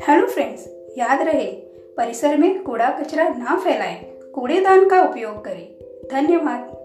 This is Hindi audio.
हेलो फ्रेंड्स, याद रहे, परिसर में कूड़ा कचरा ना फैलाएँ, कूड़ेदान का उपयोग करें। धन्यवाद।